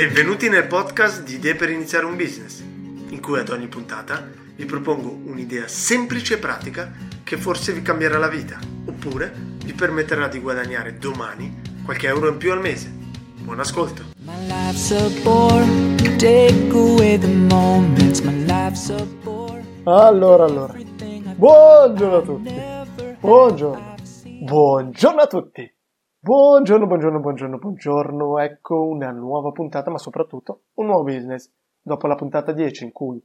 Benvenuti nel podcast di Idee per iniziare un business, in cui ad ogni puntata vi propongo un'idea semplice e pratica che forse vi cambierà la vita, oppure vi permetterà di guadagnare domani qualche euro in più al mese. Buon ascolto! Allora, allora. Buongiorno a tutti. Buongiorno. Buongiorno a tutti. Buongiorno, buongiorno, buongiorno, buongiorno. Ecco una nuova puntata, ma soprattutto un nuovo business. Dopo la puntata 10 in cui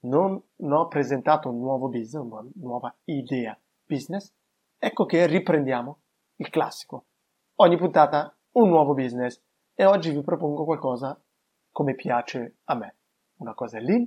non ho presentato un nuovo business, una nuova idea business, ecco che riprendiamo il classico. Ogni puntata un nuovo business e oggi vi propongo qualcosa come piace a me. Una cosa lean,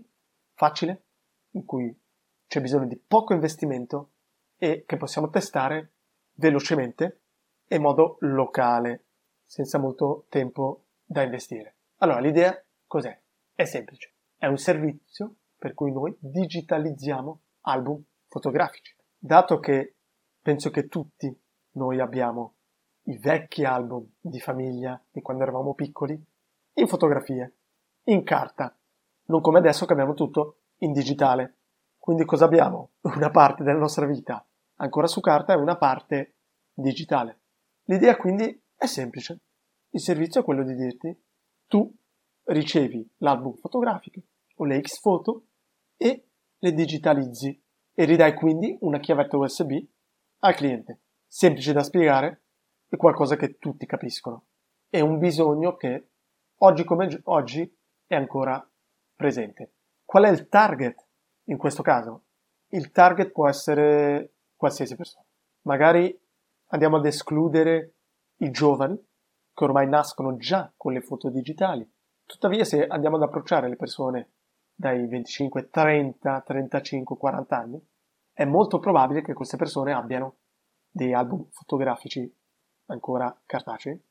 facile, in cui c'è bisogno di poco investimento e che possiamo testare velocemente in modo locale, senza molto tempo da investire. Allora, l'idea cos'è? È semplice. È un servizio per cui noi digitalizziamo album fotografici. Dato che penso che tutti noi abbiamo i vecchi album di famiglia di quando eravamo piccoli, in fotografie, in carta, non come adesso che abbiamo tutto in digitale. Quindi cosa abbiamo? Una parte della nostra vita ancora su carta e una parte digitale. L'idea quindi è semplice. Il servizio è quello di dirti tu ricevi l'album fotografico o le X foto e le digitalizzi e ridai quindi una chiavetta USB al cliente. Semplice da spiegare e qualcosa che tutti capiscono. È un bisogno che oggi come oggi è ancora presente. Qual è il target in questo caso? Il target può essere qualsiasi persona. Magari andiamo ad escludere i giovani, che ormai nascono già con le foto digitali. Tuttavia, se andiamo ad approcciare le persone dai 25, 30, 35, 40 anni, è molto probabile che queste persone abbiano dei album fotografici ancora cartacei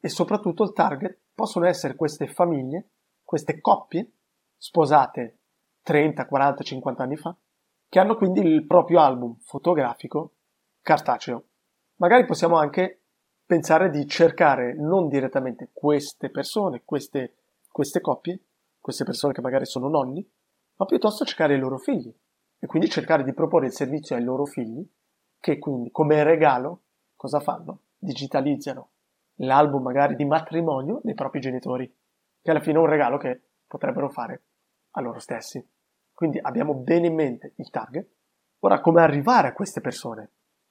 e soprattutto il target possono essere queste famiglie, queste coppie sposate 30, 40, 50 anni fa, che hanno quindi il proprio album fotografico cartaceo. Magari possiamo anche pensare di cercare non direttamente queste persone, queste, queste coppie, queste persone che magari sono nonni, ma piuttosto cercare i loro figli e quindi cercare di proporre il servizio ai loro figli che quindi come regalo cosa fanno? Digitalizzano l'album magari di matrimonio dei propri genitori, che alla fine è un regalo che potrebbero fare a loro stessi. Quindi abbiamo bene in mente il target. Ora, come arrivare a queste persone?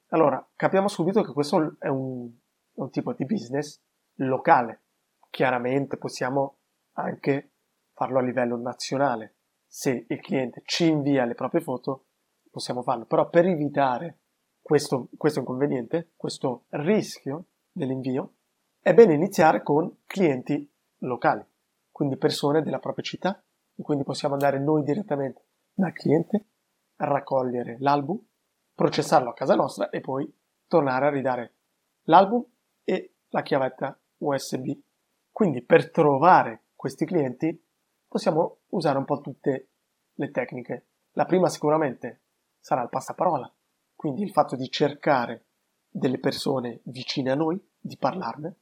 Allora, capiamo subito che questo è un, un tipo di business locale. Chiaramente possiamo anche farlo a livello nazionale. Se il cliente ci invia le proprie foto, possiamo farlo. Però per evitare questo, questo inconveniente, questo rischio dell'invio, è bene iniziare con clienti locali, quindi persone della propria città, e quindi possiamo andare noi direttamente dal cliente, raccogliere l'album, processarlo a casa nostra e poi tornare a ridare l'album e la chiavetta USB. Quindi per trovare questi clienti possiamo usare un po' tutte le tecniche. La prima sicuramente sarà il passaparola, quindi il fatto di cercare delle persone vicine a noi, di parlarne,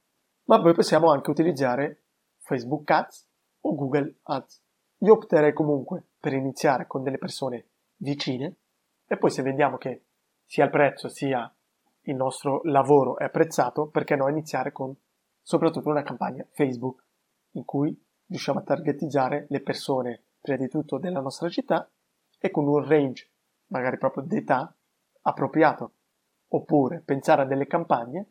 ma poi possiamo anche utilizzare Facebook Ads o Google Ads. Io opterei comunque per iniziare con delle persone vicine e poi se vediamo che sia il prezzo sia il nostro lavoro è apprezzato, perché no iniziare con soprattutto una campagna Facebook in cui riusciamo a targetizzare le persone prima di tutto della nostra città e con un range magari proprio d'età appropriato. Oppure pensare a delle campagne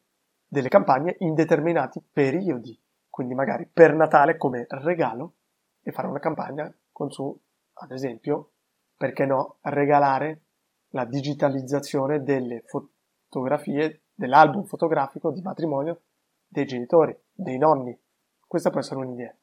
delle campagne in determinati periodi. Quindi magari per Natale come regalo e fare una campagna con su, ad esempio, perché no, regalare la digitalizzazione delle fotografie dell'album fotografico di matrimonio dei genitori, dei nonni. Questa può essere un'idea.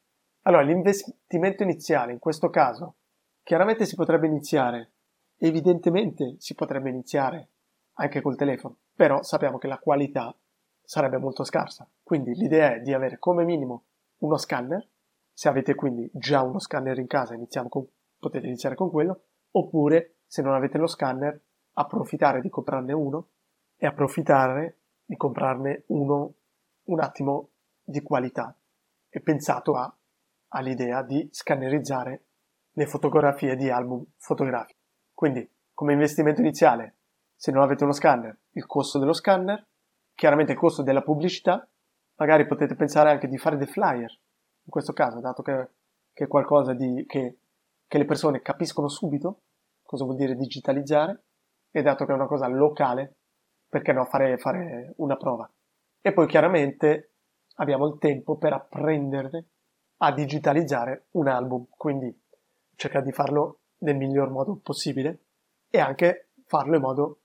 Allora, l'investimento iniziale in questo caso chiaramente si potrebbe iniziare, evidentemente si potrebbe iniziare anche col telefono, però sappiamo che la qualità sarebbe molto scarsa. Quindi l'idea è di avere come minimo uno scanner se avete quindi già uno scanner in casa, con, potete iniziare con quello, oppure se non avete lo scanner, approfittare di comprarne uno e approfittare di comprarne uno un attimo di qualità e pensato a all'idea di scannerizzare le fotografie di album fotografici. Quindi, come investimento iniziale, se non avete uno scanner, il costo dello scanner, chiaramente il costo della pubblicità, magari potete pensare anche di fare dei flyer, in questo caso, dato che, che è qualcosa di, che, che le persone capiscono subito cosa vuol dire digitalizzare, e dato che è una cosa locale, perché no fare, fare una prova. E poi chiaramente abbiamo il tempo per apprenderne a digitalizzare un album, quindi cercare di farlo nel miglior modo possibile e anche farlo in modo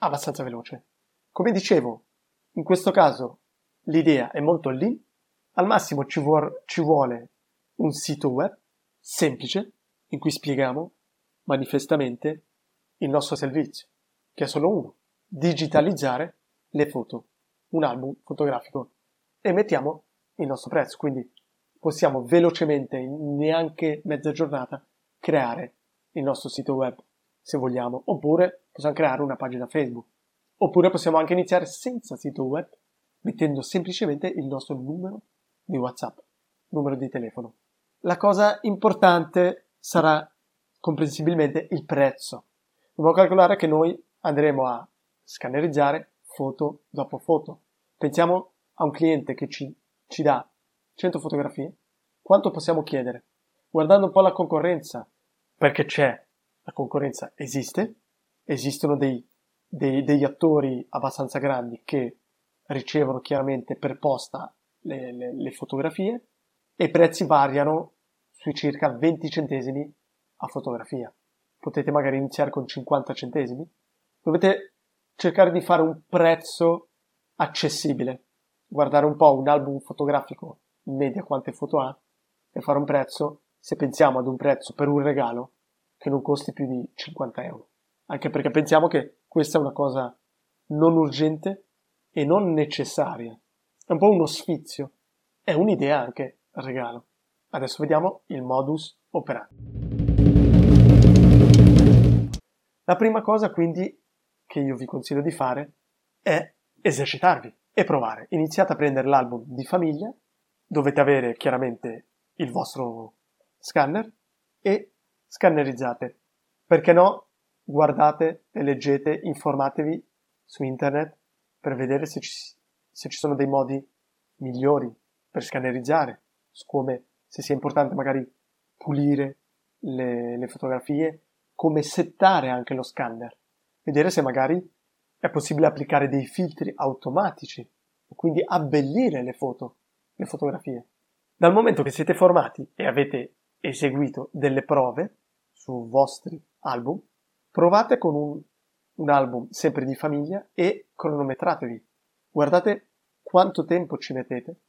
abbastanza veloce. Come dicevo, in questo caso l'idea è molto lì, al massimo ci, vuor, ci vuole un sito web semplice in cui spieghiamo manifestamente il nostro servizio, che è solo uno, digitalizzare le foto, un album fotografico. E mettiamo il nostro prezzo, quindi possiamo velocemente, in neanche mezza giornata, creare il nostro sito web, se vogliamo, oppure possiamo creare una pagina Facebook, oppure possiamo anche iniziare senza sito web, mettendo semplicemente il nostro numero di WhatsApp, numero di telefono. La cosa importante sarà comprensibilmente il prezzo. Dobbiamo calcolare che noi andremo a scannerizzare foto dopo foto. Pensiamo a un cliente che ci, ci dà 100 fotografie, quanto possiamo chiedere? Guardando un po' la concorrenza, perché c'è, la concorrenza esiste, esistono dei, dei, degli attori abbastanza grandi che ricevono chiaramente per posta le, le, le fotografie e i prezzi variano sui circa 20 centesimi a fotografia. Potete magari iniziare con 50 centesimi. Dovete cercare di fare un prezzo accessibile. Guardare un po' un album fotografico in media quante foto ha e fare un prezzo, se pensiamo ad un prezzo per un regalo, che non costi più di 50 euro. Anche perché pensiamo che questa è una cosa non urgente e non necessaria. È un po' uno sfizio. È un'idea anche regalo. Adesso vediamo il modus operandi. La prima cosa quindi che io vi consiglio di fare è esercitarvi e provare. Iniziate a prendere l'album di famiglia dovete avere chiaramente il vostro scanner e scannerizzate. Perché no? Guardate e leggete, informatevi su internet per vedere se ci, se ci sono dei modi migliori per scannerizzare, come se sia importante magari pulire le, le fotografie, come settare anche lo scanner, vedere se magari è possibile applicare dei filtri automatici e quindi abbellire le foto le fotografie. Dal momento che siete formati e avete eseguito delle prove su vostri album, provate con un, un album sempre di famiglia e cronometratevi. Guardate quanto tempo ci mettete.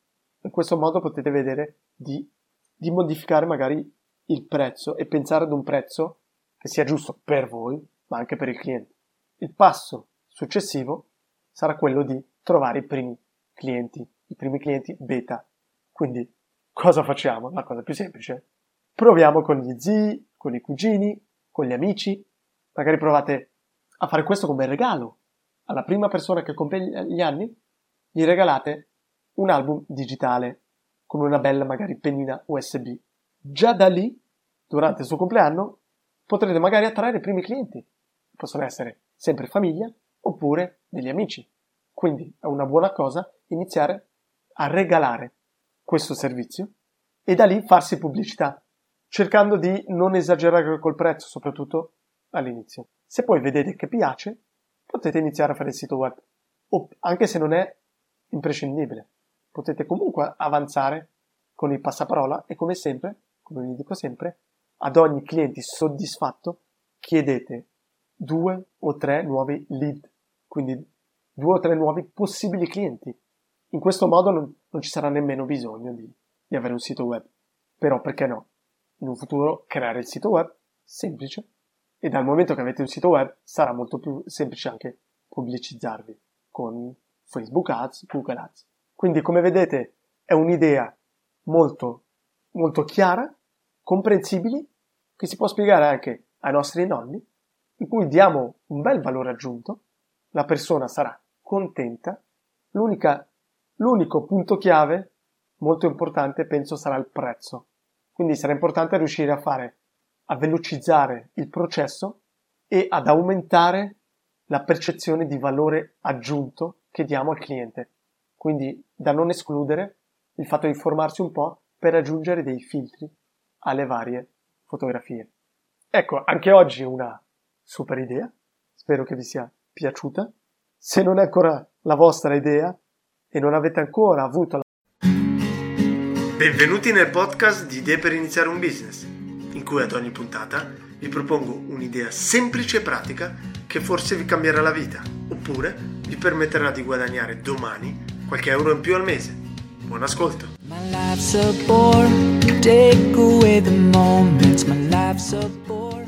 In questo modo potete vedere di, di modificare magari il prezzo e pensare ad un prezzo che sia giusto per voi, ma anche per il cliente. Il passo successivo sarà quello di trovare i primi clienti i primi clienti beta. Quindi cosa facciamo? La cosa più semplice. Proviamo con gli zii, con i cugini, con gli amici. Magari provate a fare questo come regalo. Alla prima persona che compie gli anni, gli regalate un album digitale con una bella magari pennina USB. Già da lì, durante il suo compleanno, potrete magari attrarre i primi clienti. Possono essere sempre famiglia oppure degli amici. Quindi è una buona cosa iniziare a regalare questo servizio e da lì farsi pubblicità, cercando di non esagerare col prezzo, soprattutto all'inizio. Se poi vedete che piace, potete iniziare a fare il sito web, o anche se non è imprescindibile. Potete comunque avanzare con il passaparola e come sempre, come vi dico sempre, ad ogni cliente soddisfatto chiedete due o tre nuovi lead, quindi due o tre nuovi possibili clienti in questo modo non, non ci sarà nemmeno bisogno di, di avere un sito web. Però perché no? In un futuro creare il sito web semplice e dal momento che avete un sito web sarà molto più semplice anche pubblicizzarvi con Facebook Ads, Google Ads. Quindi come vedete è un'idea molto, molto chiara, comprensibile, che si può spiegare anche ai nostri nonni, in cui diamo un bel valore aggiunto, la persona sarà contenta, l'unica L'unico punto chiave, molto importante, penso sarà il prezzo. Quindi sarà importante riuscire a fare, a velocizzare il processo e ad aumentare la percezione di valore aggiunto che diamo al cliente. Quindi da non escludere il fatto di formarsi un po' per aggiungere dei filtri alle varie fotografie. Ecco, anche oggi una super idea, spero che vi sia piaciuta. Se non è ancora la vostra idea e non avete ancora avuto la... Benvenuti nel podcast di Idee per iniziare un business, in cui ad ogni puntata vi propongo un'idea semplice e pratica che forse vi cambierà la vita, oppure vi permetterà di guadagnare domani qualche euro in più al mese. Buon ascolto! My life's a bore, take away the moments, my life's a bore,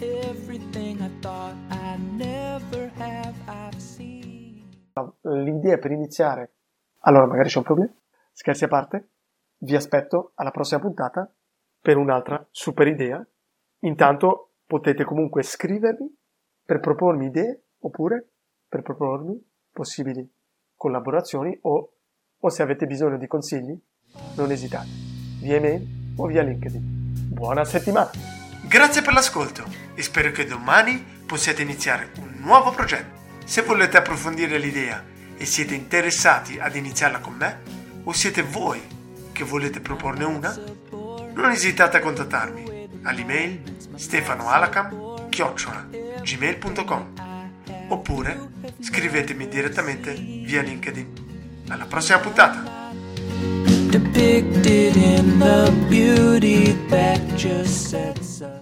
everything I thought I never have, I've seen. L'idea per iniziare, allora magari c'è un problema, scherzi a parte, vi aspetto alla prossima puntata per un'altra super idea. Intanto potete comunque scrivermi per propormi idee oppure per propormi possibili collaborazioni o, o se avete bisogno di consigli, non esitate, via email o via LinkedIn. Buona settimana! Grazie per l'ascolto e spero che domani possiate iniziare un nuovo progetto. Se volete approfondire l'idea e siete interessati ad iniziarla con me, o siete voi che volete proporne una, non esitate a contattarmi all'email stefanoalacam-gmail.com oppure scrivetemi direttamente via LinkedIn. Alla prossima puntata! Depicted in the beauty that just sets us